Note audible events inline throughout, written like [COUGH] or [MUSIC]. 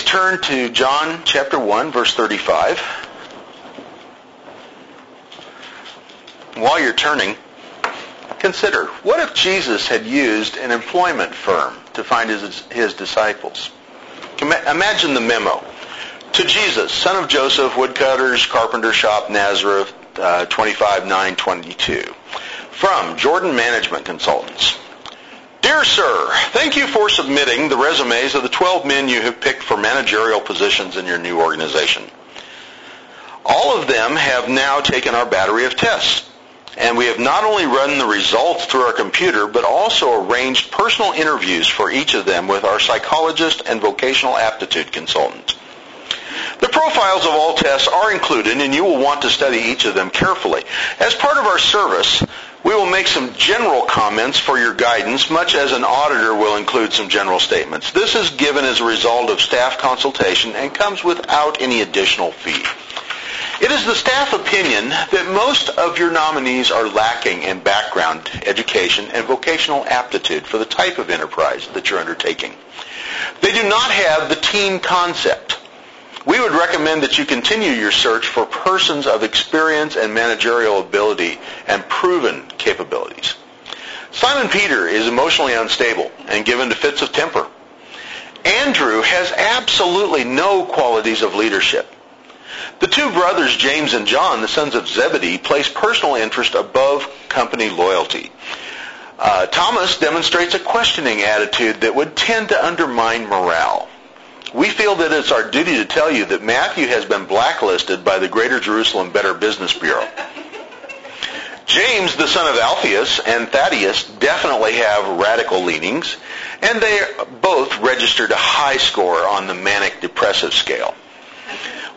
please turn to John chapter 1, verse 35. While you're turning, consider, what if Jesus had used an employment firm to find his, his disciples? Imagine the memo. To Jesus, son of Joseph, woodcutters, carpenter shop, Nazareth, uh, 25, 9, 22. From Jordan Management Consultants. Dear Sir, thank you for submitting the resumes of the 12 men you have picked for managerial positions in your new organization. All of them have now taken our battery of tests, and we have not only run the results through our computer, but also arranged personal interviews for each of them with our psychologist and vocational aptitude consultant. The profiles of all tests are included, and you will want to study each of them carefully. As part of our service, we will make some general comments for your guidance, much as an auditor will include some general statements. This is given as a result of staff consultation and comes without any additional fee. It is the staff opinion that most of your nominees are lacking in background, education, and vocational aptitude for the type of enterprise that you're undertaking. They do not have the team concept we would recommend that you continue your search for persons of experience and managerial ability and proven capabilities. Simon Peter is emotionally unstable and given to fits of temper. Andrew has absolutely no qualities of leadership. The two brothers, James and John, the sons of Zebedee, place personal interest above company loyalty. Uh, Thomas demonstrates a questioning attitude that would tend to undermine morale. We feel that it's our duty to tell you that Matthew has been blacklisted by the Greater Jerusalem Better Business Bureau. James, the son of Alphaeus, and Thaddeus definitely have radical leanings, and they both registered a high score on the manic depressive scale.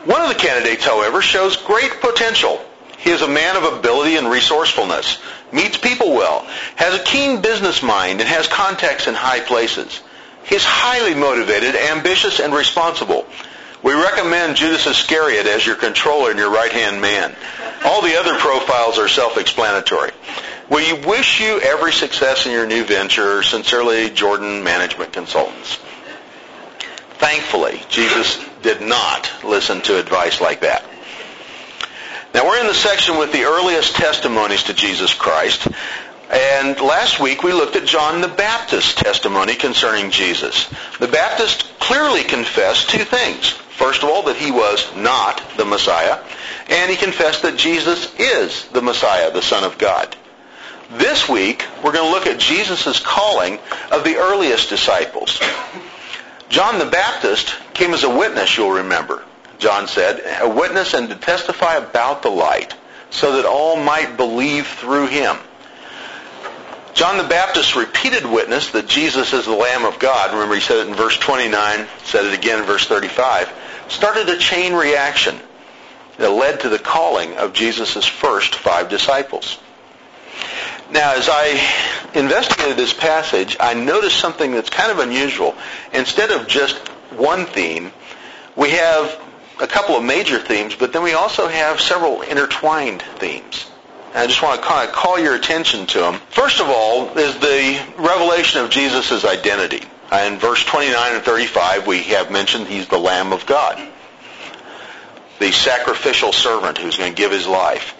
One of the candidates, however, shows great potential. He is a man of ability and resourcefulness, meets people well, has a keen business mind, and has contacts in high places. He's highly motivated, ambitious, and responsible. We recommend Judas Iscariot as your controller and your right-hand man. All the other profiles are self-explanatory. We wish you every success in your new venture. Sincerely, Jordan Management Consultants. Thankfully, Jesus did not listen to advice like that. Now we're in the section with the earliest testimonies to Jesus Christ. And last week we looked at John the Baptist's testimony concerning Jesus. The Baptist clearly confessed two things. First of all, that he was not the Messiah, and he confessed that Jesus is the Messiah, the Son of God. This week, we're going to look at Jesus' calling of the earliest disciples. John the Baptist came as a witness, you'll remember. John said, a witness and to testify about the light, so that all might believe through him. John the Baptist's repeated witness that Jesus is the Lamb of God, remember he said it in verse 29, said it again in verse 35, started a chain reaction that led to the calling of Jesus' first five disciples. Now, as I investigated this passage, I noticed something that's kind of unusual. Instead of just one theme, we have a couple of major themes, but then we also have several intertwined themes. I just want to kind of call your attention to them. First of all is the revelation of Jesus' identity. In verse 29 and 35, we have mentioned he's the Lamb of God, the sacrificial servant who's going to give his life.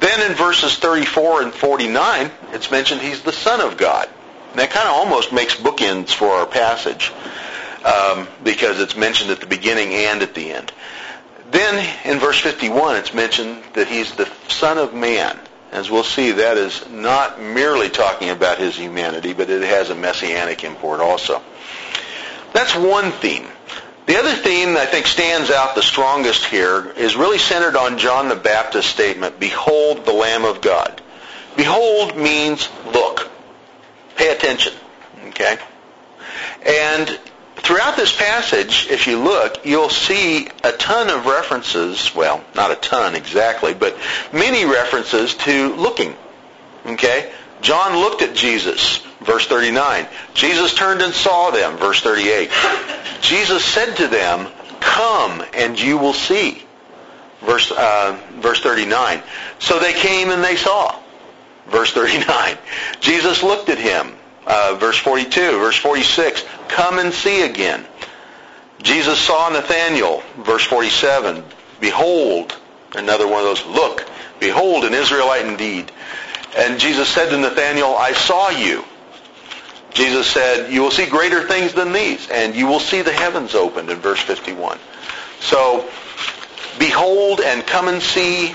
Then in verses 34 and 49, it's mentioned he's the Son of God. And that kind of almost makes bookends for our passage um, because it's mentioned at the beginning and at the end. Then in verse 51, it's mentioned that he's the Son of Man. As we'll see, that is not merely talking about his humanity, but it has a messianic import also. That's one theme. The other theme that I think stands out the strongest here is really centered on John the Baptist's statement, Behold the Lamb of God. Behold means look. Pay attention. Okay? And throughout this passage, if you look, you'll see a ton of references, well, not a ton exactly, but many references to looking. Okay? John looked at Jesus, verse 39. Jesus turned and saw them, verse 38. Jesus said to them, Come and you will see, verse, uh, verse 39. So they came and they saw, verse 39. Jesus looked at him, uh, verse 42, verse 46, come and see again. Jesus saw Nathanael, verse 47. Behold, another one of those, look, behold an Israelite indeed. And Jesus said to Nathanael, I saw you. Jesus said, you will see greater things than these, and you will see the heavens opened in verse 51. So, behold and come and see,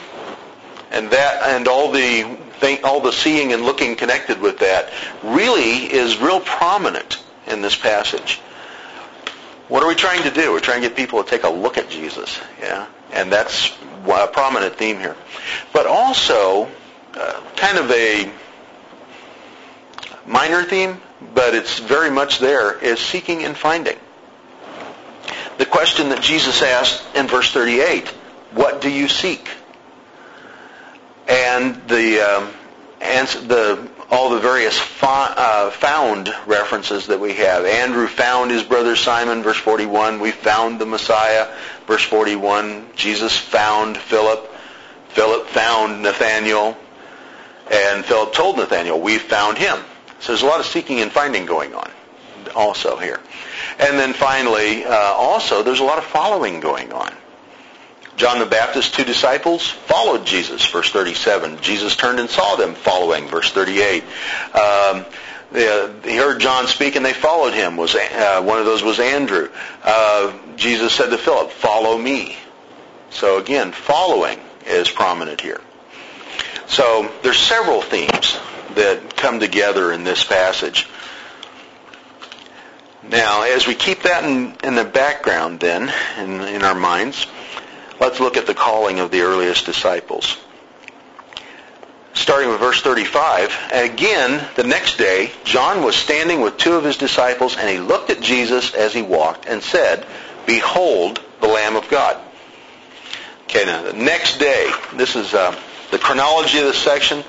and that, and all the all the seeing and looking connected with that really is real prominent in this passage. What are we trying to do? We're trying to get people to take a look at Jesus, yeah, and that's a prominent theme here. But also, uh, kind of a minor theme, but it's very much there, is seeking and finding. The question that Jesus asked in verse 38, what do you seek? And the, um, the all the various uh, found references that we have. Andrew found his brother Simon, verse 41. We found the Messiah, verse 41. Jesus found Philip. Philip found Nathaniel. And Philip told Nathaniel, we found him. So there's a lot of seeking and finding going on also here. And then finally, uh, also, there's a lot of following going on. John the Baptist's two disciples followed Jesus, verse 37. Jesus turned and saw them following, verse 38. Um, he heard John speak and they followed him. Was uh, one of those was Andrew. Uh, Jesus said to Philip, "Follow me." So again, following is prominent here. So there's several themes that come together in this passage. Now, as we keep that in, in the background, then in, in our minds, let's look at the calling of the earliest disciples. Starting with verse 35, and again, the next day, John was standing with two of his disciples, and he looked at Jesus as he walked and said, Behold the Lamb of God. Okay, now the next day, this is uh, the chronology of this section.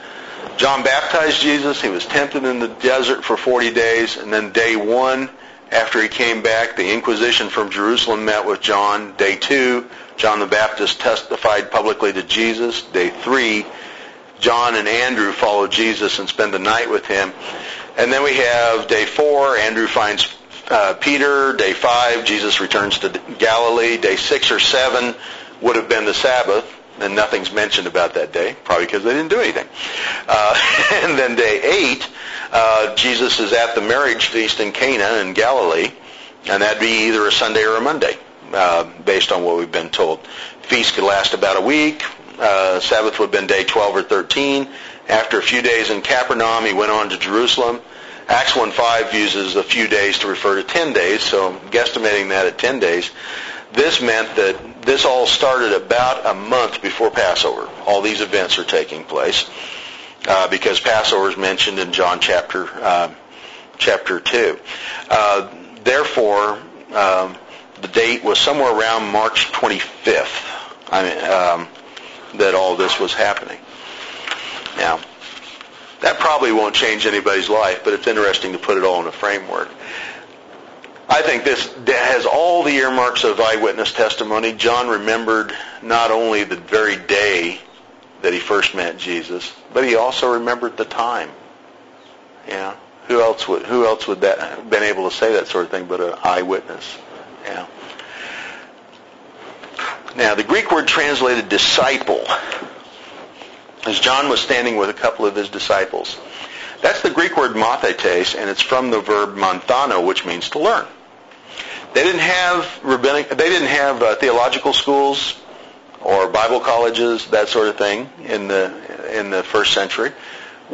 John baptized Jesus. He was tempted in the desert for 40 days, and then day one, after he came back, the Inquisition from Jerusalem met with John. Day two, John the Baptist testified publicly to Jesus. Day three, John and Andrew follow Jesus and spend the night with him. And then we have day four, Andrew finds uh, Peter. Day five, Jesus returns to Galilee. Day six or seven would have been the Sabbath, and nothing's mentioned about that day, probably because they didn't do anything. Uh, [LAUGHS] and then day eight, uh, Jesus is at the marriage feast in Cana in Galilee, and that'd be either a Sunday or a Monday. Uh, based on what we've been told. Feast could last about a week. Uh, Sabbath would have been day 12 or 13. After a few days in Capernaum, he went on to Jerusalem. Acts 1.5 uses a few days to refer to 10 days, so I'm guesstimating that at 10 days. This meant that this all started about a month before Passover. All these events are taking place uh, because Passover is mentioned in John chapter uh, chapter 2. Uh, therefore, um, the date was somewhere around March 25th. I mean, um, that all this was happening. Now, that probably won't change anybody's life, but it's interesting to put it all in a framework. I think this has all the earmarks of eyewitness testimony. John remembered not only the very day that he first met Jesus, but he also remembered the time. Yeah. Who else would who else would that have been able to say that sort of thing but an eyewitness? Yeah. Now, the Greek word translated disciple, as John was standing with a couple of his disciples, that's the Greek word mathetes, and it's from the verb manthano, which means to learn. They didn't have rabbinic, they didn't have uh, theological schools or Bible colleges, that sort of thing, in the in the first century.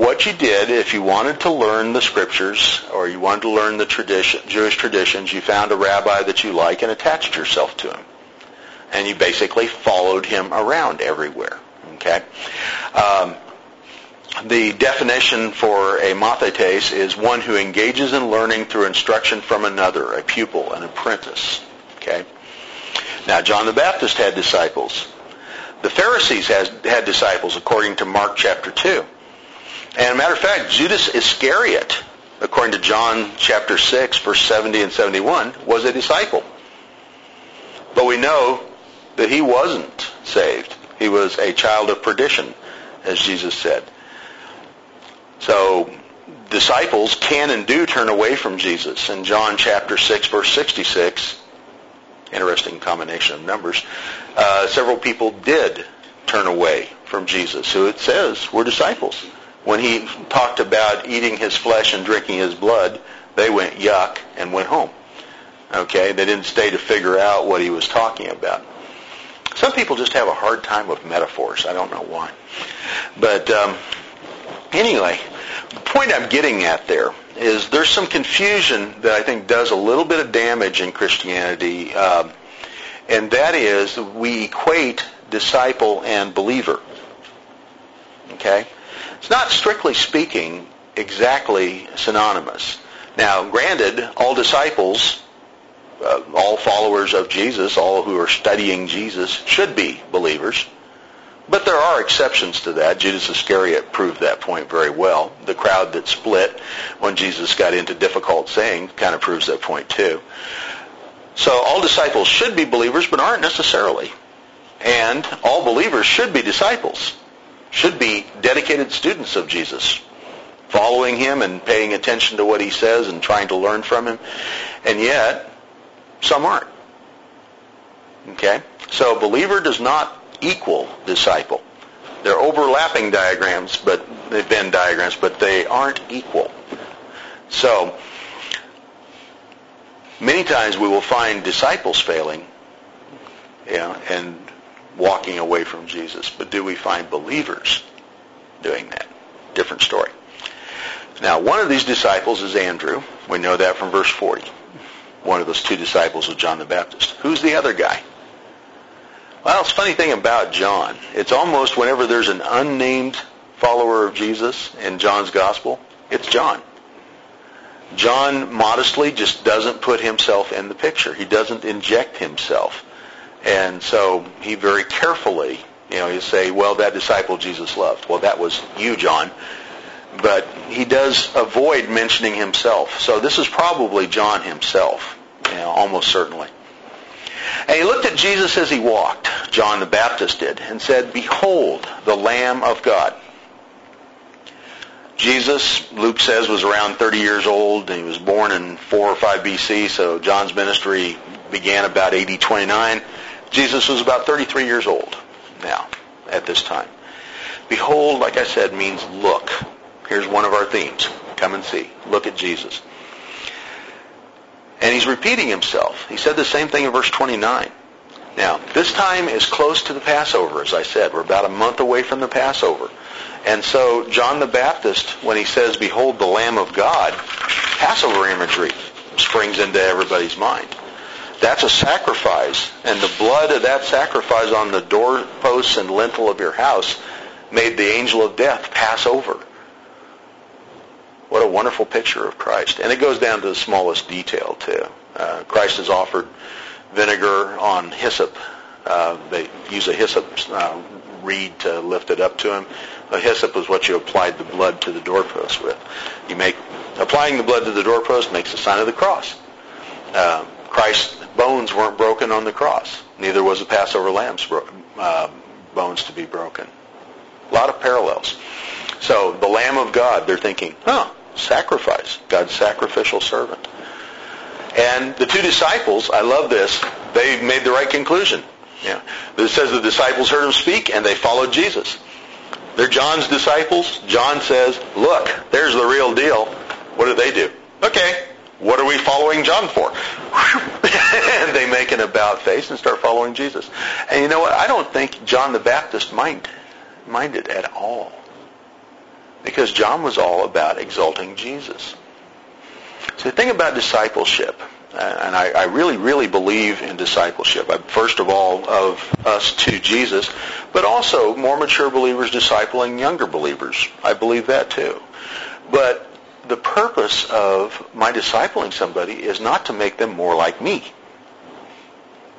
What you did, if you wanted to learn the scriptures or you wanted to learn the tradition, Jewish traditions, you found a rabbi that you like and attached yourself to him and you basically followed him around everywhere. Okay. Um, the definition for a mathetes is one who engages in learning through instruction from another, a pupil, an apprentice. Okay. Now, John the Baptist had disciples. The Pharisees had, had disciples, according to Mark chapter 2. And matter of fact, Judas Iscariot, according to John chapter 6, verse 70 and 71, was a disciple. But we know that he wasn't saved. He was a child of perdition, as Jesus said. So disciples can and do turn away from Jesus. In John chapter 6 verse 66, Interesting combination of numbers. Uh, several people did turn away from Jesus, who it says were disciples. When he talked about eating his flesh and drinking his blood, they went yuck and went home. Okay, they didn't stay to figure out what he was talking about. Some people just have a hard time with metaphors. I don't know why. But um, anyway, the point I'm getting at there is there's some confusion that I think does a little bit of damage in Christianity, um, and that is we equate disciple and believer. Okay? It's not strictly speaking exactly synonymous. Now, granted, all disciples, uh, all followers of Jesus, all who are studying Jesus should be believers. But there are exceptions to that. Judas Iscariot proved that point very well. The crowd that split when Jesus got into difficult saying kind of proves that point too. So all disciples should be believers, but aren't necessarily. And all believers should be disciples, should be dedicated students of Jesus, following him and paying attention to what he says and trying to learn from him. And yet, some aren't. Okay? So believer does not equal disciple. They're overlapping diagrams, but they've Venn diagrams, but they aren't equal. So, many times we will find disciples failing know, and walking away from Jesus. But do we find believers doing that? Different story. Now, one of these disciples is Andrew. We know that from verse 40. One of those two disciples was John the Baptist. Who's the other guy? Well, it's a funny thing about John. It's almost whenever there's an unnamed follower of Jesus in John's gospel, it's John. John modestly just doesn't put himself in the picture. He doesn't inject himself. And so he very carefully, you know, he'll say, well, that disciple Jesus loved. Well, that was you, John. But he does avoid mentioning himself. So this is probably John himself, you know, almost certainly. And he looked at Jesus as he walked, John the Baptist did, and said, Behold, the Lamb of God. Jesus, Luke says, was around 30 years old. He was born in 4 or 5 BC, so John's ministry began about AD 29. Jesus was about 33 years old now at this time. Behold, like I said, means look. Here's one of our themes. Come and see. Look at Jesus. And he's repeating himself. He said the same thing in verse 29. Now, this time is close to the Passover, as I said. We're about a month away from the Passover. And so John the Baptist, when he says, Behold the Lamb of God, Passover imagery springs into everybody's mind. That's a sacrifice, and the blood of that sacrifice on the doorposts and lintel of your house made the angel of death pass over. What a wonderful picture of Christ. And it goes down to the smallest detail, too. Uh, Christ has offered vinegar on hyssop. Uh, they use a hyssop uh, reed to lift it up to him. A hyssop is what you applied the blood to the doorpost with. You make applying the blood to the doorpost makes the sign of the cross. Uh, Christ's bones weren't broken on the cross. Neither was the Passover lamb's bro- uh, bones to be broken. A lot of parallels. So the Lamb of God, they're thinking, huh, sacrifice, God's sacrificial servant. And the two disciples, I love this, they made the right conclusion. Yeah. It says the disciples heard him speak and they followed Jesus. They're John's disciples. John says, look, there's the real deal. What do they do? Okay, what are we following John for? [LAUGHS] [LAUGHS] [LAUGHS] and they make an about face and start following Jesus. And you know what? I don't think John the Baptist mind, minded at all. Because John was all about exalting Jesus. So the thing about discipleship, uh, and I, I really, really believe in discipleship. I, first of all, of us to Jesus, but also more mature believers discipling younger believers. I believe that too. But the purpose of my discipling somebody is not to make them more like me.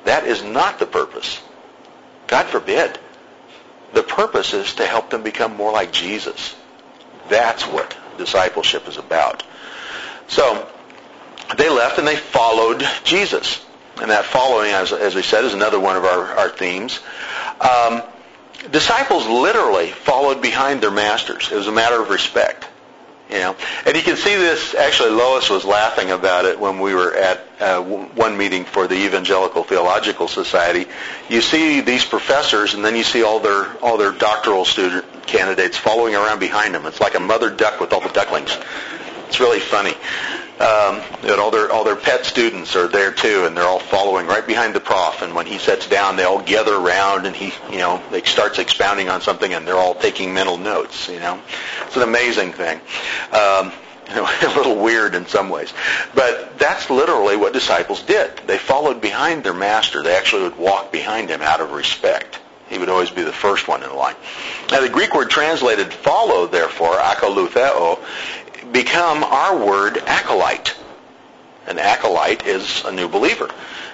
That is not the purpose. God forbid. The purpose is to help them become more like Jesus. That's what discipleship is about. So they left and they followed Jesus. And that following, as, as we said, is another one of our, our themes. Um, disciples literally followed behind their masters. It was a matter of respect. You know, and you can see this. Actually, Lois was laughing about it when we were at uh, one meeting for the Evangelical Theological Society, you see these professors, and then you see all their all their doctoral student candidates following around behind them. It's like a mother duck with all the ducklings. It's really funny. Um, and all their all their pet students are there too, and they're all following right behind the prof. And when he sits down, they all gather around, and he, you know, they starts expounding on something, and they're all taking mental notes. You know, it's an amazing thing. Um, [LAUGHS] a little weird in some ways. But that's literally what disciples did. They followed behind their master. They actually would walk behind him out of respect. He would always be the first one in line. Now the Greek word translated follow, therefore, akolutheo, become our word acolyte. An acolyte is a new believer.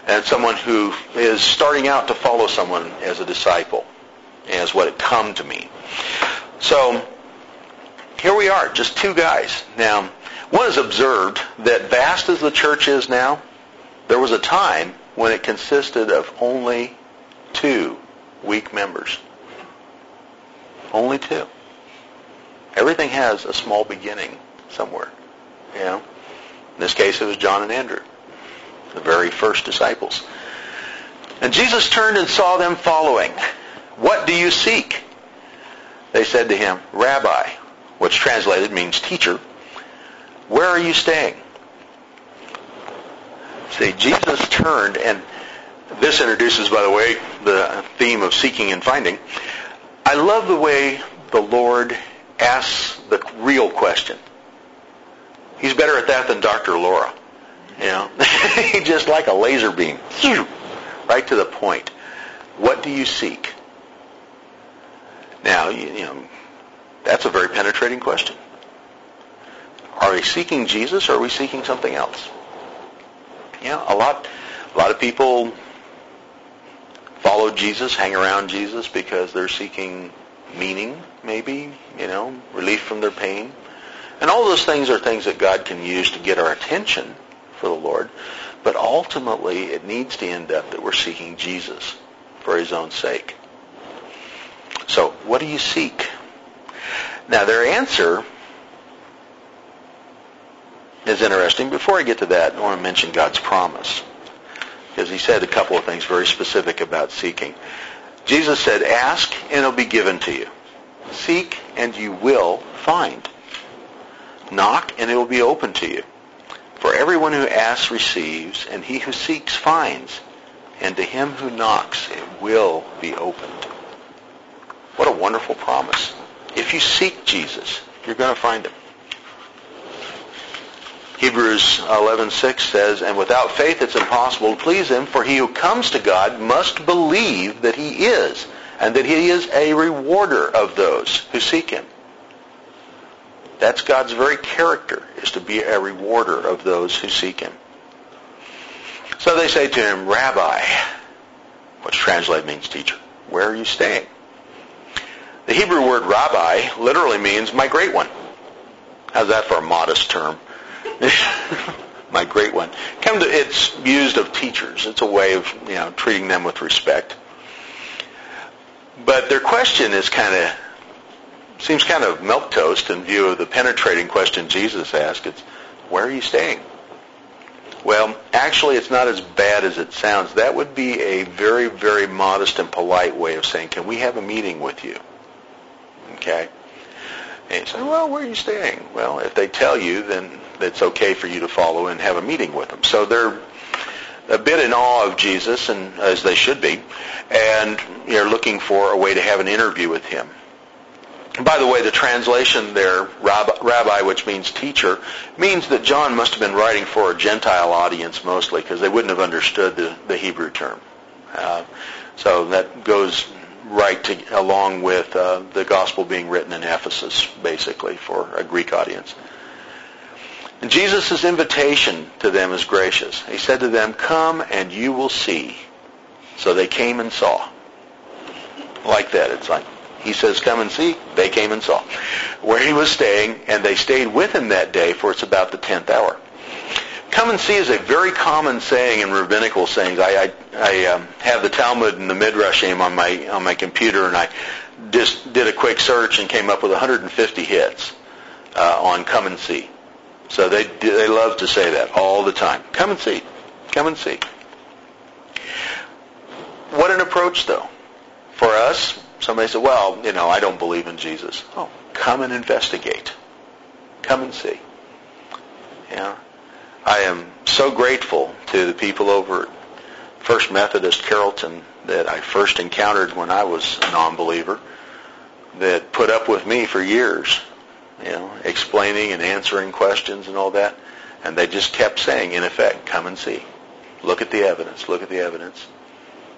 And someone who is starting out to follow someone as a disciple, as what it come to mean. So here we are, just two guys. Now, one has observed that vast as the church is now, there was a time when it consisted of only two weak members. Only two. Everything has a small beginning somewhere. You know? In this case, it was John and Andrew, the very first disciples. And Jesus turned and saw them following. What do you seek? They said to him, Rabbi, which translated means teacher, where are you staying? See, Jesus turned, and this introduces, by the way, the theme of seeking and finding. I love the way the Lord asks the real question. He's better at that than Dr. Laura. You know, [LAUGHS] just like a laser beam, right to the point. What do you seek? Now, you, you know, that's a very penetrating question. Are we seeking Jesus or are we seeking something else? Yeah, a lot, a lot of people follow Jesus, hang around Jesus because they're seeking meaning, maybe, you know, relief from their pain. And all those things are things that God can use to get our attention for the Lord. But ultimately, it needs to end up that we're seeking Jesus for his own sake. So, what do you seek? Now, their answer is interesting. Before I get to that, I want to mention God's promise. Because he said a couple of things very specific about seeking. Jesus said, ask and it'll be given to you. Seek and you will find. Knock and it will be open to you. For everyone who asks receives, and he who seeks finds, and to him who knocks it will be opened. What a wonderful promise. If you seek Jesus, you're going to find him. Hebrews 11:6 says, "And without faith it's impossible to please him, for he who comes to God must believe that he is, and that he is a rewarder of those who seek him." That's God's very character, is to be a rewarder of those who seek him. So they say to him, Rabbi, which translated means teacher, where are you staying? The Hebrew word rabbi literally means my great one. How's that for a modest term? [LAUGHS] my great one. Come to, it's used of teachers. It's a way of you know treating them with respect. But their question is kind of seems kind of milk toast in view of the penetrating question Jesus asked. It's where are you staying? Well, actually, it's not as bad as it sounds. That would be a very, very modest and polite way of saying, can we have a meeting with you? Okay? And you say, well, where are you staying? Well, if they tell you, then it's okay for you to follow and have a meeting with them. So they're a bit in awe of Jesus, and as they should be, and you're looking for a way to have an interview with him. By the way, the translation there, rabbi, which means teacher, means that John must have been writing for a Gentile audience mostly because they wouldn't have understood the, the Hebrew term. Uh, so that goes right to, along with uh, the gospel being written in Ephesus, basically, for a Greek audience. And Jesus' invitation to them is gracious. He said to them, come and you will see. So they came and saw. Like that. It's like, he says, come and see. They came and saw where he was staying, and they stayed with him that day, for it's about the 10th hour. Come and see is a very common saying in rabbinical sayings. I, I, I um, have the Talmud and the Midrashim on my on my computer, and I just did a quick search and came up with 150 hits uh, on "come and see." So they they love to say that all the time. Come and see. Come and see. What an approach, though. For us, somebody said, well, you know, I don't believe in Jesus. Oh, come and investigate. Come and see. Yeah. I am so grateful to the people over at First Methodist Carrollton that I first encountered when I was a non-believer that put up with me for years, you know, explaining and answering questions and all that. And they just kept saying, in effect, come and see. Look at the evidence. Look at the evidence.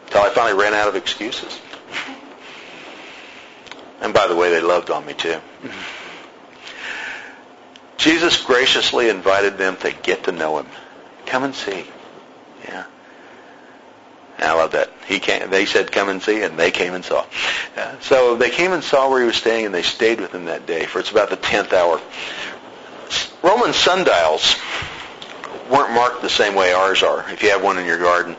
Until I finally ran out of excuses. And by the way, they loved on me too. Jesus graciously invited them to get to know him. Come and see. Yeah. I love that. He came, they said, come and see, and they came and saw. Yeah. So they came and saw where he was staying, and they stayed with him that day, for it's about the 10th hour. Roman sundials weren't marked the same way ours are, if you have one in your garden.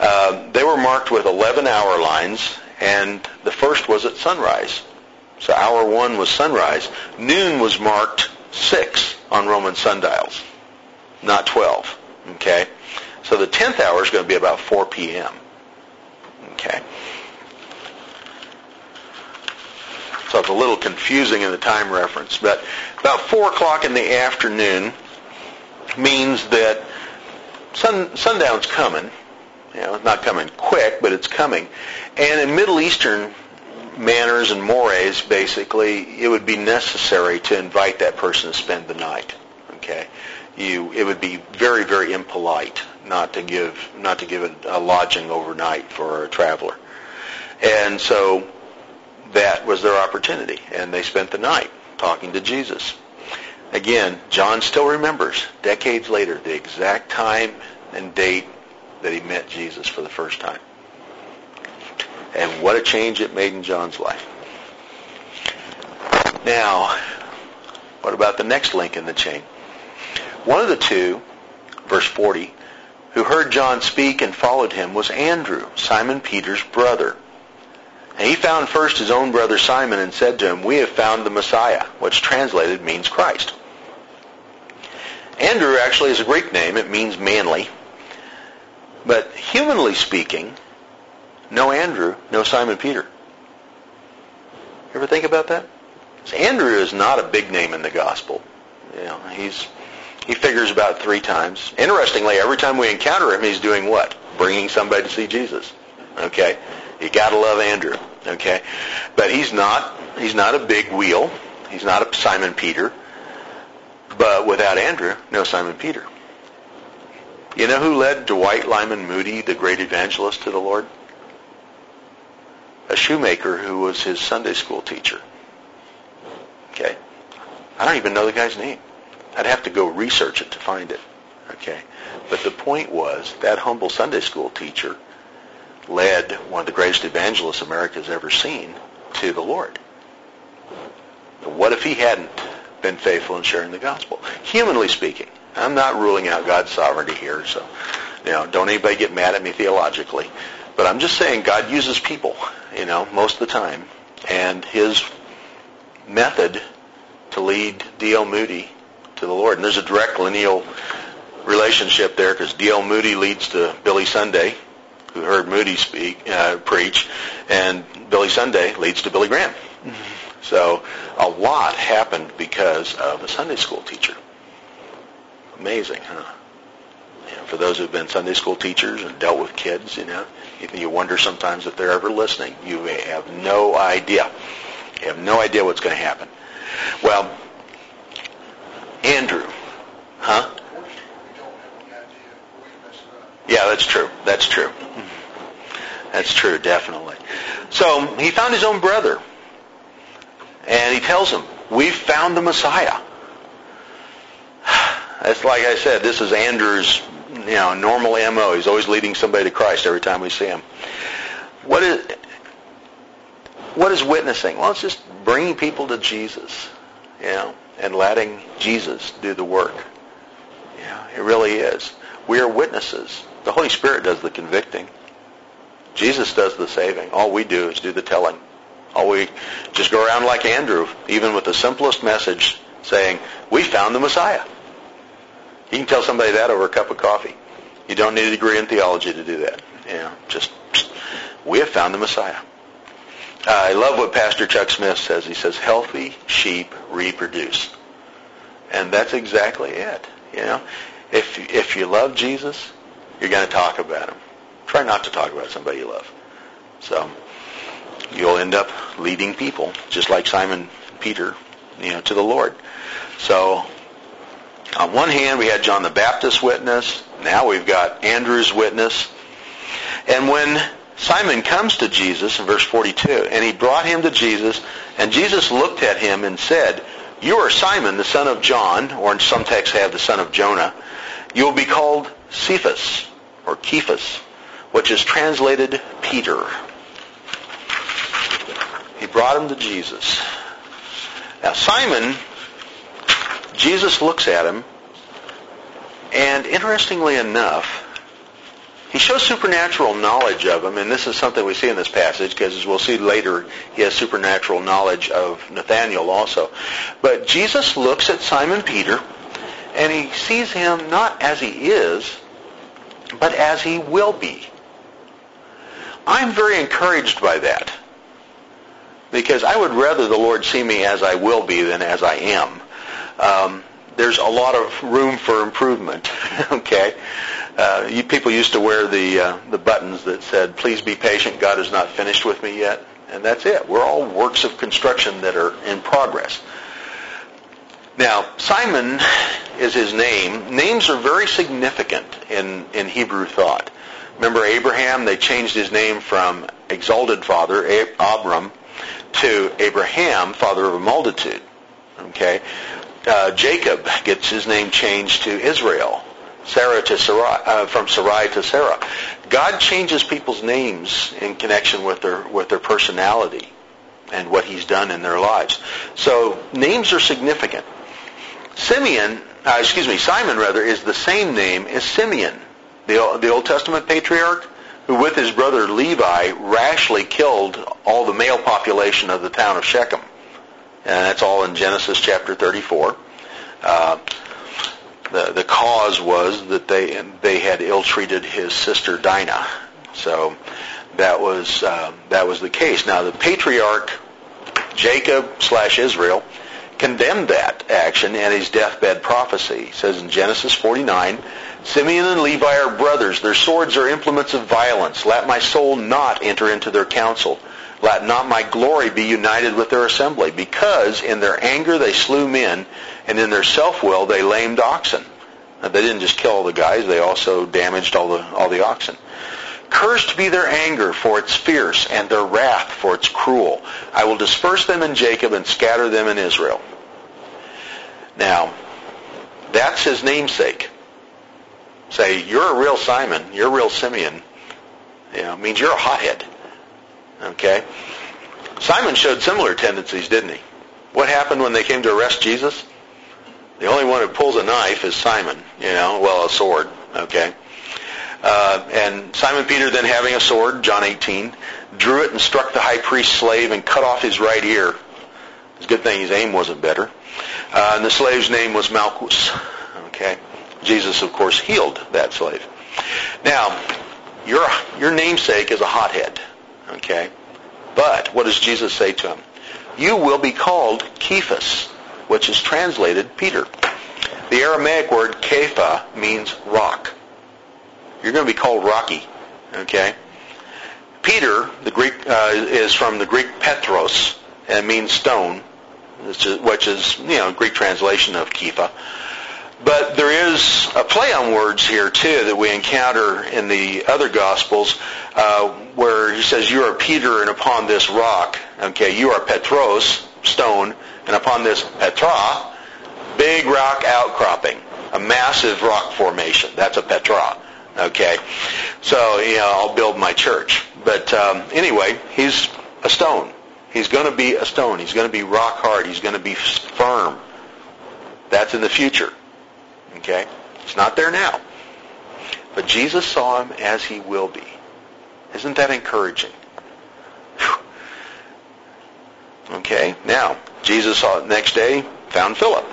Uh, they were marked with 11-hour lines, and the first was at sunrise. So hour one was sunrise. Noon was marked 6 on Roman sundials, not 12. Okay? So the 10th hour is going to be about 4 p.m. Okay? So it's a little confusing in the time reference. But about 4 o'clock in the afternoon means that sun, sundown's coming. You know, it's not coming quick, but it's coming. And in Middle Eastern manners and mores, basically, it would be necessary to invite that person to spend the night. Okay, you it would be very very impolite not to give not to give a, a lodging overnight for a traveler, and so that was their opportunity, and they spent the night talking to Jesus. Again, John still remembers decades later the exact time and date that he met Jesus for the first time. And what a change it made in John's life. Now, what about the next link in the chain? One of the two, verse 40, who heard John speak and followed him was Andrew, Simon Peter's brother. And he found first his own brother Simon and said to him, We have found the Messiah, which translated means Christ. Andrew actually is a Greek name. It means manly. But humanly speaking, no Andrew, no Simon Peter. Ever think about that? Andrew is not a big name in the gospel. You know, he's he figures about three times. Interestingly, every time we encounter him, he's doing what? Bringing somebody to see Jesus. Okay, you got to love Andrew. Okay, but he's not he's not a big wheel. He's not a Simon Peter. But without Andrew, no Simon Peter. You know who led Dwight Lyman Moody, the great evangelist, to the Lord? A shoemaker who was his Sunday school teacher. Okay? I don't even know the guy's name. I'd have to go research it to find it. Okay? But the point was that humble Sunday school teacher led one of the greatest evangelists America's ever seen to the Lord. What if he hadn't been faithful in sharing the gospel? Humanly speaking, I'm not ruling out God's sovereignty here, so you know, don't anybody get mad at me theologically. But I'm just saying God uses people, you know, most of the time. And his method to lead D.L. Moody to the Lord. And there's a direct lineal relationship there because D.L. Moody leads to Billy Sunday, who heard Moody speak, uh, preach, and Billy Sunday leads to Billy Graham. Mm-hmm. So a lot happened because of a Sunday school teacher. Amazing, huh? For those who've been Sunday school teachers and dealt with kids, you know, you wonder sometimes if they're ever listening. You have no idea. You have no idea what's going to happen. Well, Andrew, huh? Yeah, that's true. That's true. That's true, definitely. So he found his own brother. And he tells him, we've found the Messiah. [SIGHS] That's like I said, this is Andrew's you know, normal MO. He's always leading somebody to Christ every time we see him. What is, what is witnessing? Well, it's just bringing people to Jesus, you know, and letting Jesus do the work. Yeah, it really is. We are witnesses. The Holy Spirit does the convicting. Jesus does the saving. All we do is do the telling. All we just go around like Andrew, even with the simplest message, saying, "We found the Messiah." You can tell somebody that over a cup of coffee. You don't need a degree in theology to do that. You know, just we have found the Messiah. I love what Pastor Chuck Smith says. He says, "Healthy sheep reproduce," and that's exactly it. You know, if if you love Jesus, you're going to talk about him. Try not to talk about somebody you love. So you'll end up leading people, just like Simon Peter, you know, to the Lord. So on one hand, we had John the Baptist witness. Now we've got Andrew's witness. And when Simon comes to Jesus in verse 42, and he brought him to Jesus, and Jesus looked at him and said, You are Simon, the son of John, or in some texts have the son of Jonah. You will be called Cephas, or Kephas, which is translated Peter. He brought him to Jesus. Now Simon, Jesus looks at him, and interestingly enough, he shows supernatural knowledge of him, and this is something we see in this passage, because as we'll see later, he has supernatural knowledge of Nathaniel also. But Jesus looks at Simon Peter, and he sees him not as he is, but as he will be. I'm very encouraged by that. Because I would rather the Lord see me as I will be than as I am. Um, there's a lot of room for improvement. [LAUGHS] okay, uh, you people used to wear the uh, the buttons that said, "Please be patient. God is not finished with me yet," and that's it. We're all works of construction that are in progress. Now, Simon is his name. Names are very significant in, in Hebrew thought. Remember Abraham? They changed his name from exalted father, Abram, to Abraham, father of a multitude. Okay? Uh, Jacob gets his name changed to Israel. Sarah to Sarai, uh, from Sarai to Sarah. God changes people's names in connection with their with their personality and what He's done in their lives. So names are significant. Simeon, uh, excuse me, Simon rather, is the same name as Simeon, the, the Old Testament patriarch, who with his brother Levi rashly killed all the male population of the town of Shechem. And that's all in Genesis chapter 34. Uh, the, the cause was that they, they had ill-treated his sister Dinah. So that was, uh, that was the case. Now the patriarch Jacob slash Israel condemned that action and his deathbed prophecy. He says in Genesis 49, Simeon and Levi are brothers. Their swords are implements of violence. Let my soul not enter into their counsel. Let not my glory be united with their assembly, because in their anger they slew men, and in their self-will they lamed oxen. Now, they didn't just kill all the guys, they also damaged all the, all the oxen. Cursed be their anger, for it's fierce, and their wrath, for it's cruel. I will disperse them in Jacob and scatter them in Israel. Now, that's his namesake. Say, you're a real Simon, you're a real Simeon. You know, means you're a hothead. Okay? Simon showed similar tendencies, didn't he? What happened when they came to arrest Jesus? The only one who pulls a knife is Simon, you know, well, a sword, okay? Uh, and Simon Peter, then having a sword, John 18, drew it and struck the high priest's slave and cut off his right ear. It's a good thing his aim wasn't better. Uh, and the slave's name was Malchus. Okay, Jesus, of course, healed that slave. Now, your your namesake is a hothead. Okay, but what does Jesus say to him? You will be called Cephas, which is translated Peter. The Aramaic word kepha means rock. You're going to be called Rocky. Okay? Peter, the Greek, uh, is from the Greek Petros, and means stone, which is, you know, Greek translation of Kepha. But there is a play on words here too that we encounter in the other Gospels, uh, where he says, "You are Peter, and upon this rock, okay, you are Petros, stone, and upon this Petra, big rock outcropping, a massive rock formation. That's a Petra." Okay, so you know I'll build my church. But um, anyway, he's a stone. He's going to be a stone. He's going to be rock hard. He's going to be firm. That's in the future. Okay, it's not there now. But Jesus saw him as he will be. Isn't that encouraging? Okay, now Jesus saw it next day, found Philip.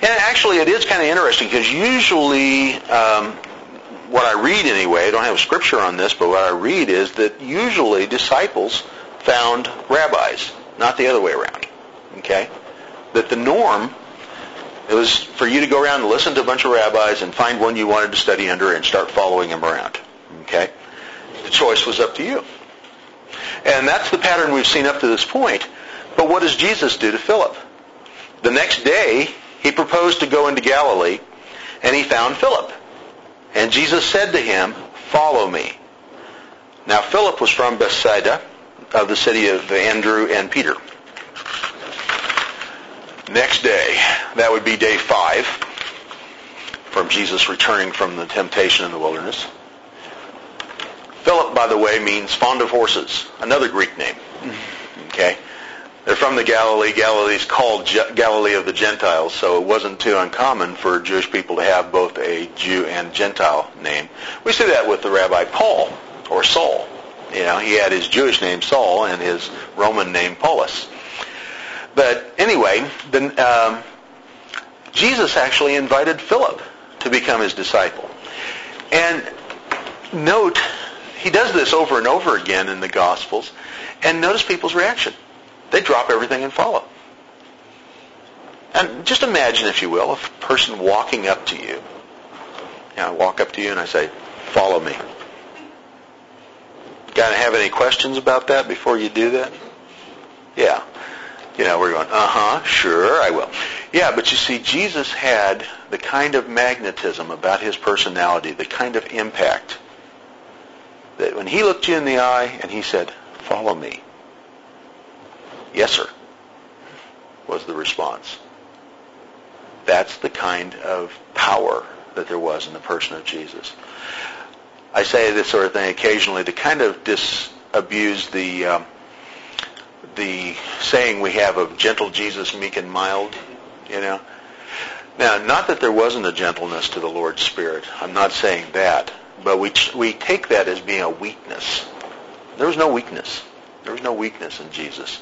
And actually, it is kind of interesting because usually um, what I read anyway, I don't have a scripture on this, but what I read is that usually disciples found rabbis, not the other way around. Okay? That the norm it was for you to go around and listen to a bunch of rabbis and find one you wanted to study under and start following him around. Okay? The choice was up to you. And that's the pattern we've seen up to this point. But what does Jesus do to Philip? The next day, he proposed to go into Galilee, and he found Philip. And Jesus said to him, Follow me. Now Philip was from Bethsaida, of the city of Andrew and Peter. Next day, that would be day five from Jesus returning from the temptation in the wilderness. Philip, by the way, means fond of horses, another Greek name. Okay? They're from the Galilee. Galilee is called Galilee of the Gentiles, so it wasn't too uncommon for Jewish people to have both a Jew and Gentile name. We see that with the Rabbi Paul, or Saul. You know, he had his Jewish name Saul and his Roman name Paulus. But anyway, um, Jesus actually invited Philip to become his disciple. And note, he does this over and over again in the Gospels. And notice people's reaction. They drop everything and follow. And just imagine, if you will, a person walking up to you. You know, I walk up to you and I say, follow me. Got to have any questions about that before you do that? Yeah. You know, we're going, uh-huh, sure, I will. Yeah, but you see, Jesus had the kind of magnetism about his personality, the kind of impact, that when he looked you in the eye and he said, follow me. Yes, sir, was the response. That's the kind of power that there was in the person of Jesus. I say this sort of thing occasionally to kind of disabuse the um, the saying we have of gentle Jesus, meek and mild, you know. Now, not that there wasn't a gentleness to the Lord's Spirit. I'm not saying that. But we, we take that as being a weakness. There was no weakness. There was no weakness in Jesus.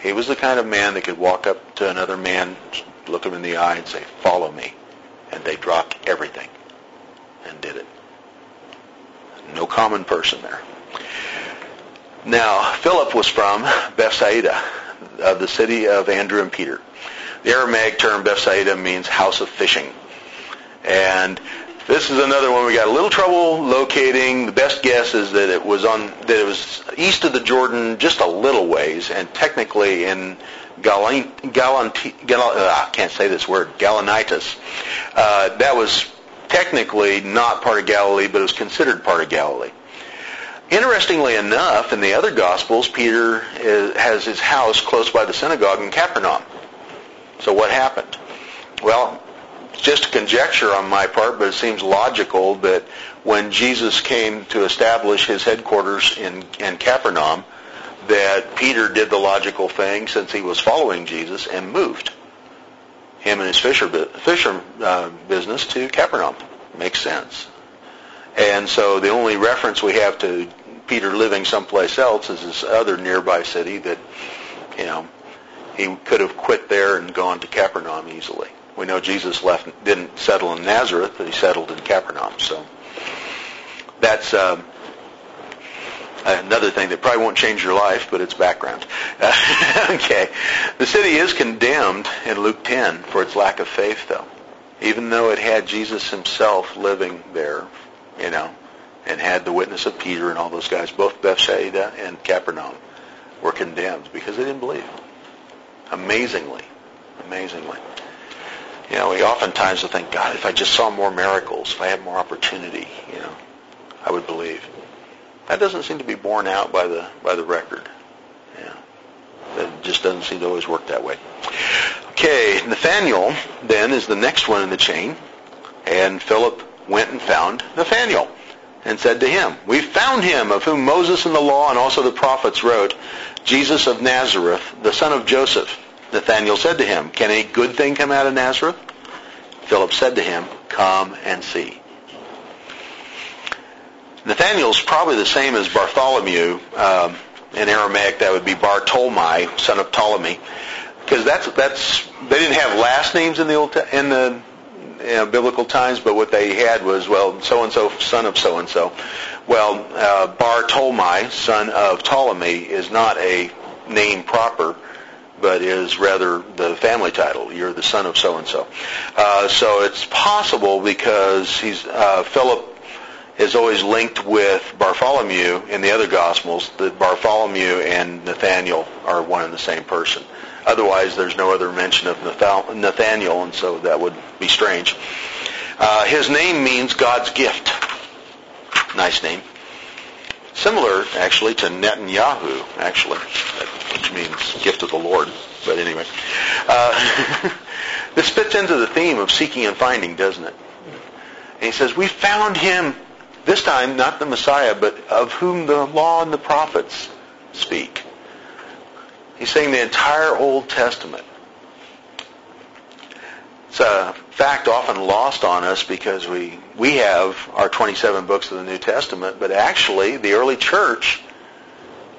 He was the kind of man that could walk up to another man, look him in the eye and say, follow me. And they dropped everything and did it. No common person there. Now, Philip was from Bethsaida, of the city of Andrew and Peter. The Aramaic term Bethsaida means house of fishing. And this is another one we got a little trouble locating. The best guess is that it was on that it was east of the Jordan, just a little ways, and technically in Galant, Galant, uh, I can't say this word, Gaulanitis. Uh, that was technically not part of Galilee, but it was considered part of Galilee. Interestingly enough, in the other Gospels, Peter is, has his house close by the synagogue in Capernaum. So what happened? Well, just a conjecture on my part, but it seems logical that when Jesus came to establish his headquarters in, in Capernaum, that Peter did the logical thing since he was following Jesus and moved him and his fisher, fisher uh, business to Capernaum. Makes sense. And so the only reference we have to Peter living someplace else is this other nearby city that, you know, he could have quit there and gone to Capernaum easily. We know Jesus left, didn't settle in Nazareth, but he settled in Capernaum. So that's um, another thing that probably won't change your life, but it's background. [LAUGHS] okay. The city is condemned in Luke 10 for its lack of faith, though. Even though it had Jesus himself living there, you know, and had the witness of Peter and all those guys, both Bethsaida and Capernaum, were condemned because they didn't believe. Amazingly. Amazingly. You know, we oftentimes will think, God, if I just saw more miracles, if I had more opportunity, you know, I would believe. That doesn't seem to be borne out by the by the record. Yeah. That just doesn't seem to always work that way. Okay, Nathaniel then is the next one in the chain, and Philip went and found Nathaniel and said to him, We found him of whom Moses in the law and also the prophets wrote, Jesus of Nazareth, the son of Joseph. Nathanael said to him, Can a good thing come out of Nazareth? Philip said to him, Come and see. Nathanael's probably the same as Bartholomew. Um, in Aramaic, that would be Bartolomai, son of Ptolemy, because that's that's they didn't have last names in the old in the know, biblical times, but what they had was, well, so-and-so, son of so-and-so. Well, uh, Bartolomai, son of Ptolemy, is not a name proper, but is rather the family title. You're the son of so-and-so. Uh, so it's possible because he's uh, Philip is always linked with Bartholomew in the other Gospels, that Bartholomew and Nathaniel are one and the same person. Otherwise, there's no other mention of Nathaniel, and so that would be strange. Uh, his name means God's gift. Nice name. Similar, actually, to Netanyahu, actually, which means gift of the Lord. But anyway, uh, [LAUGHS] this fits into the theme of seeking and finding, doesn't it? And he says, we found him this time, not the Messiah, but of whom the law and the prophets speak. He's saying the entire Old Testament. It's a fact often lost on us because we, we have our 27 books of the New Testament, but actually the early church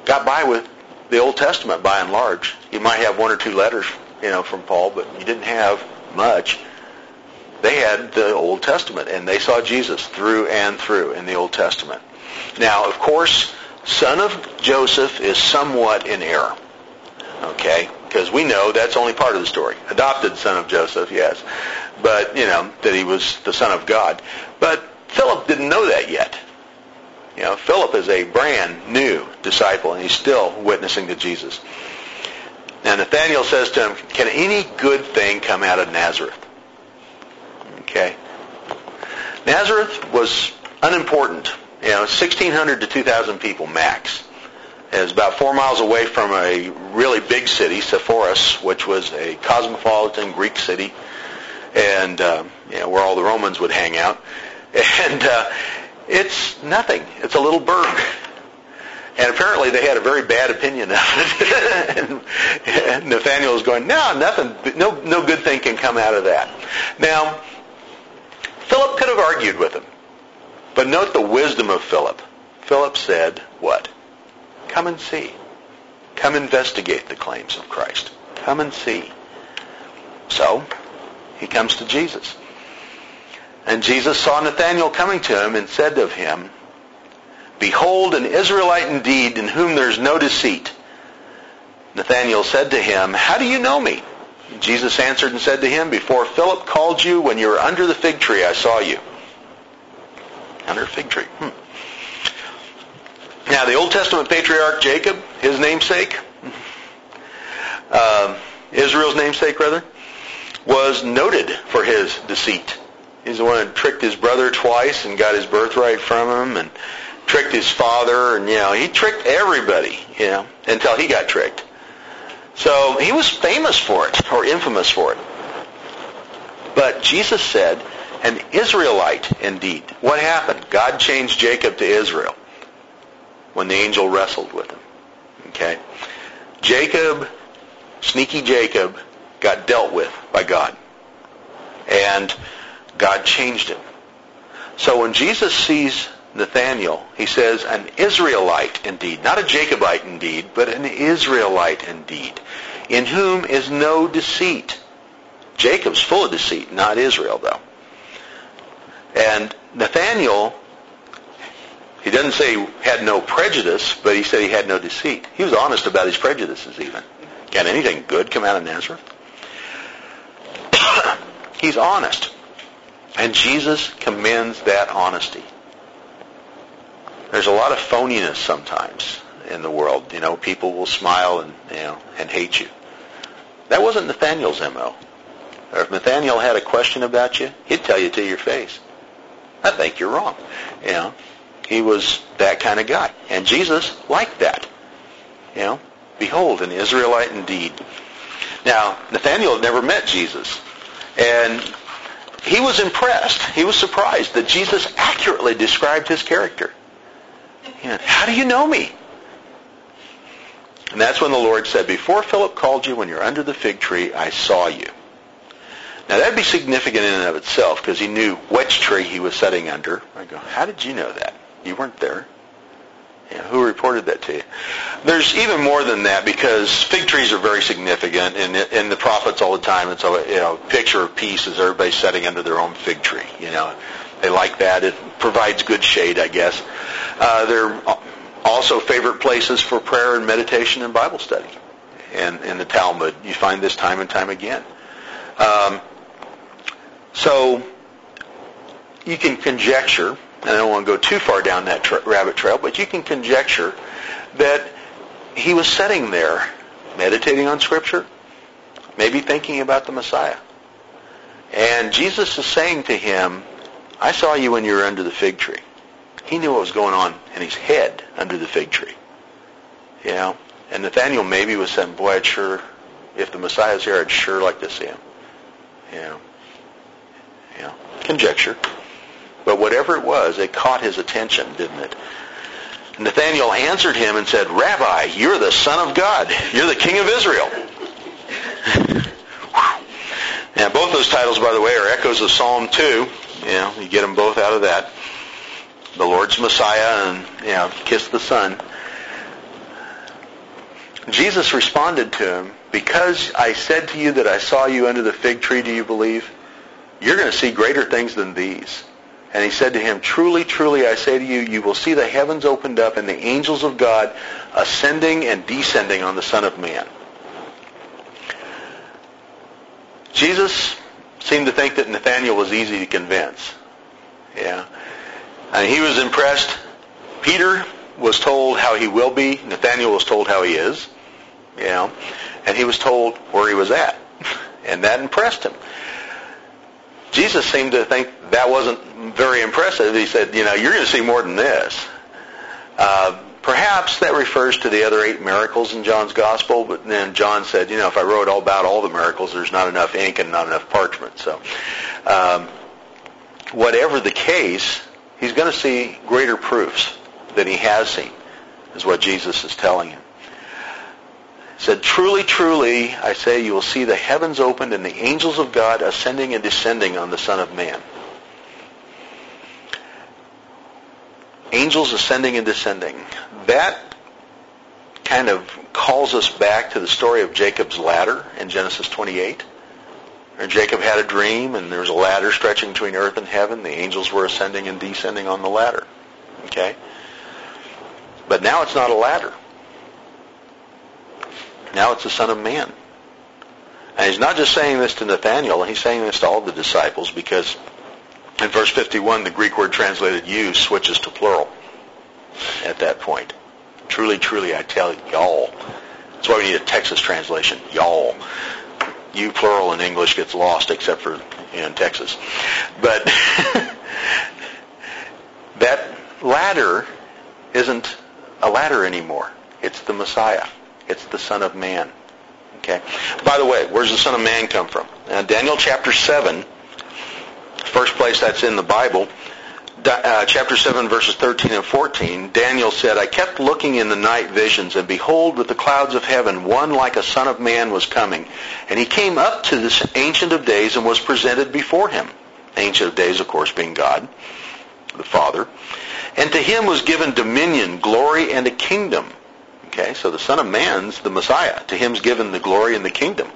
got by with the Old Testament by and large. You might have one or two letters, you know, from Paul, but you didn't have much they had the Old Testament, and they saw Jesus through and through in the Old Testament. Now, of course, son of Joseph is somewhat in error. Okay? Because we know that's only part of the story. Adopted son of Joseph, yes. But, you know, that he was the son of God. But Philip didn't know that yet. You know, Philip is a brand new disciple, and he's still witnessing to Jesus. Now, Nathanael says to him, can any good thing come out of Nazareth? Okay? Nazareth was unimportant. You know, 1,600 to 2,000 people max. Was about four miles away from a really big city, Sepphoris, which was a cosmopolitan Greek city, and uh, you know, where all the Romans would hang out. [LAUGHS] And uh, it's nothing. It's a little burg. And apparently they had a very bad opinion of it. [LAUGHS] and, and Nathaniel was going, no, nothing, no, no good thing can come out of that. Now, Philip could have argued with him. But note the wisdom of Philip. Philip said, what? Come and see. Come investigate the claims of Christ. Come and see. So, he comes to Jesus. And Jesus saw Nathanael coming to him and said of him, Behold, an Israelite indeed, in whom there is no deceit. Nathanael said to him, How do you know me? Jesus answered and said to him, Before Philip called you, when you were under the fig tree, I saw you. Under a fig tree. Hmm. Now, the Old Testament patriarch Jacob, his namesake, uh, Israel's namesake, rather, was noted for his deceit. He's the one that tricked his brother twice and got his birthright from him and tricked his father and, you know, he tricked everybody, you know, until he got tricked. So he was famous for it, or infamous for it. But Jesus said, an Israelite indeed. What happened? God changed Jacob to Israel when the angel wrestled with him. Okay? Jacob, sneaky Jacob, got dealt with by God. And God changed him. So when Jesus sees Nathaniel, he says, an Israelite indeed, not a Jacobite indeed, but an Israelite indeed, in whom is no deceit. Jacob's full of deceit, not Israel though. And Nathaniel, he doesn't say he had no prejudice, but he said he had no deceit. He was honest about his prejudices even. Can anything good come out of Nazareth? [COUGHS] He's honest. And Jesus commends that honesty. There's a lot of phoniness sometimes in the world. You know, people will smile and you know and hate you. That wasn't Nathaniel's mo. Or if Nathaniel had a question about you, he'd tell you to your face. I think you're wrong. You know, he was that kind of guy, and Jesus liked that. You know, behold, an Israelite indeed. Now, Nathaniel had never met Jesus, and he was impressed. He was surprised that Jesus accurately described his character. How do you know me? And that's when the Lord said, Before Philip called you, when you're under the fig tree, I saw you. Now that'd be significant in and of itself because he knew which tree he was sitting under. I go, how did you know that? You weren't there. Yeah, who reported that to you? There's even more than that because fig trees are very significant, and in the prophets all the time it's a you know picture of peace as everybody sitting under their own fig tree. You know, they like that. It provides good shade, I guess. Uh, they're also favorite places for prayer and meditation and Bible study. And in the Talmud, you find this time and time again. Um, so you can conjecture, and I don't want to go too far down that tra- rabbit trail, but you can conjecture that he was sitting there meditating on Scripture, maybe thinking about the Messiah. And Jesus is saying to him, I saw you when you were under the fig tree. He knew what was going on in his head under the fig tree. You know? And Nathaniel maybe was saying, boy, I'd sure, if the Messiah's here, I'd sure like to see him. You know? You know? Conjecture. But whatever it was, it caught his attention, didn't it? Nathanael answered him and said, Rabbi, you're the Son of God. You're the King of Israel. [LAUGHS] now, both those titles, by the way, are echoes of Psalm 2. You know, you get them both out of that. The Lord's Messiah and, you know, kiss the Son. Jesus responded to him, because I said to you that I saw you under the fig tree, do you believe? You're going to see greater things than these. And he said to him, Truly, truly, I say to you, you will see the heavens opened up and the angels of God ascending and descending on the Son of Man. Jesus seemed to think that Nathaniel was easy to convince. Yeah. And he was impressed. Peter was told how he will be. Nathaniel was told how he is. Know. And he was told where he was at. [LAUGHS] And that impressed him. Jesus seemed to think that wasn't very impressive. He said, you know, you're going to see more than this. Uh, perhaps that refers to the other eight miracles in John's gospel, but then John said, you know, if I wrote all about all the miracles, there's not enough ink and not enough parchment. So, um, whatever the case, he's going to see greater proofs than he has seen, is what Jesus is telling him said, Truly, truly, I say, you will see the heavens opened and the angels of God ascending and descending on the Son of Man. Angels ascending and descending. That kind of calls us back to the story of Jacob's ladder in Genesis 28. Where Jacob had a dream and there was a ladder stretching between earth and heaven. The angels were ascending and descending on the ladder. Okay? But now it's not a ladder. Now it's the Son of Man. And he's not just saying this to Nathaniel, he's saying this to all the disciples because in verse 51, the Greek word translated you switches to plural at that point. Truly, truly, I tell y'all. That's why we need a Texas translation. Y'all. You plural in English gets lost except for in Texas. But [LAUGHS] that ladder isn't a ladder anymore. It's the Messiah. It's the Son of Man. Okay. By the way, where's the Son of Man come from? Now, Daniel chapter 7, first place that's in the Bible, uh, chapter 7, verses 13 and 14, Daniel said, I kept looking in the night visions, and behold, with the clouds of heaven, one like a son of man was coming. And he came up to this Ancient of Days and was presented before him. Ancient of Days, of course, being God, the Father. And to him was given dominion, glory, and a kingdom Okay, so the Son of Man's the Messiah. To him's given the glory and the kingdom.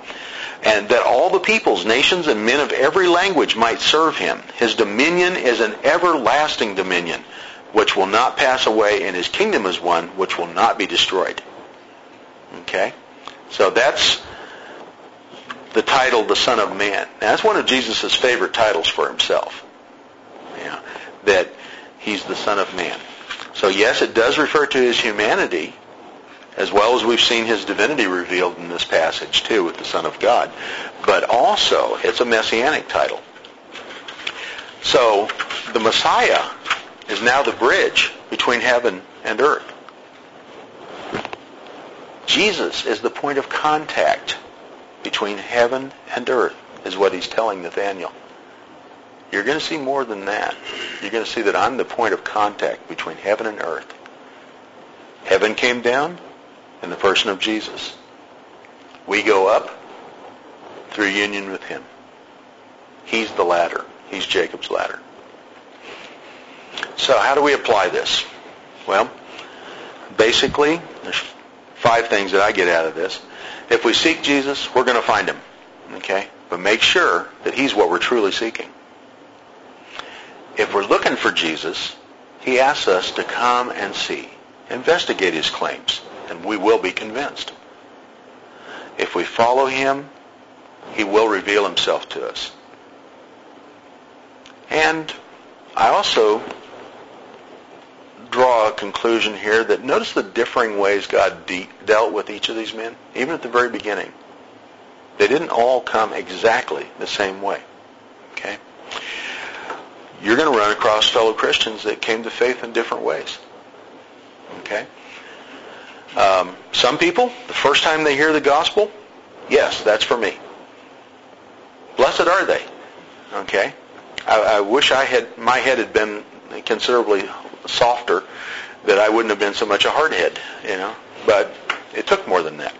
And that all the peoples, nations, and men of every language might serve him. His dominion is an everlasting dominion, which will not pass away, and his kingdom is one which will not be destroyed. Okay? So that's the title, the Son of Man. Now, that's one of Jesus' favorite titles for himself. Yeah, that he's the Son of Man. So yes, it does refer to his humanity, as well as we've seen his divinity revealed in this passage too with the Son of God. But also, it's a messianic title. So, the Messiah is now the bridge between heaven and earth. Jesus is the point of contact between heaven and earth, is what he's telling Nathaniel. You're going to see more than that. You're going to see that I'm the point of contact between heaven and earth. Heaven came down, in the person of Jesus. We go up through union with him. He's the ladder. He's Jacob's ladder. So how do we apply this? Well, basically, there's five things that I get out of this. If we seek Jesus, we're going to find him. Okay? But make sure that he's what we're truly seeking. If we're looking for Jesus, he asks us to come and see, investigate his claims, and we will be convinced. If we follow him, he will reveal himself to us. And I also draw a conclusion here that notice the differing ways God de- dealt with each of these men, even at the very beginning. They didn't all come exactly the same way. Okay? You're going to run across fellow Christians that came to faith in different ways. Okay? Um, some people, the first time they hear the gospel, yes, that's for me. Blessed are they. Okay? I, I wish I had my head had been considerably softer, that I wouldn't have been so much a hardhead, you know. But it took more than that.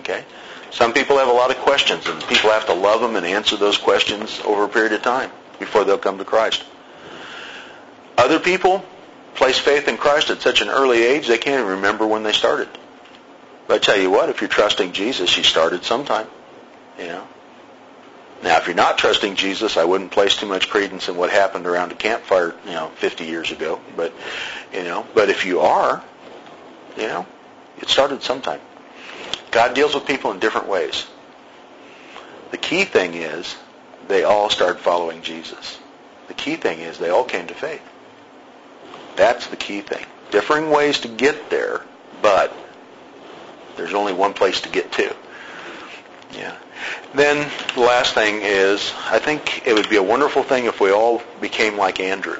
Okay? Some people have a lot of questions, and people have to love them and answer those questions over a period of time before they'll come to Christ. Other people place faith in Christ at such an early age they can't even remember when they started. But I tell you what, if you're trusting Jesus, you started sometime. You know. Now, if you're not trusting Jesus, I wouldn't place too much credence in what happened around a campfire, you know, 50 years ago. But, you know, but if you are, you know, it started sometime. God deals with people in different ways. The key thing is they all started following Jesus. The key thing is they all came to faith. That's the key thing. Differing ways to get there, but there's only one place to get to. Yeah. Then the last thing is, I think it would be a wonderful thing if we all became like Andrew.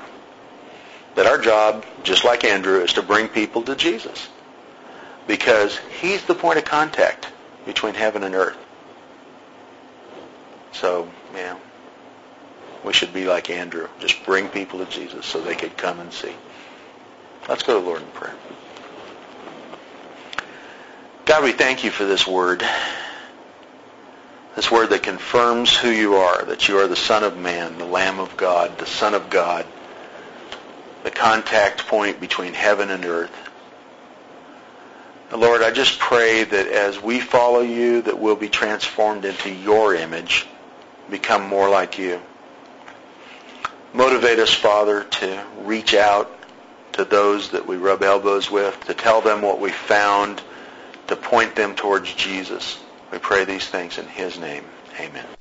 That our job, just like Andrew, is to bring people to Jesus. Because he's the point of contact between heaven and earth. So, yeah, we should be like Andrew. Just bring people to Jesus so they could come and see. Let's go to the Lord in prayer. God, we thank you for this word. This word that confirms who you are, that you are the Son of Man, the Lamb of God, the Son of God, the contact point between heaven and earth. Lord, I just pray that as we follow you, that we'll be transformed into your image, become more like you. Motivate us, Father, to reach out to those that we rub elbows with, to tell them what we found, to point them towards Jesus. We pray these things in his name. Amen.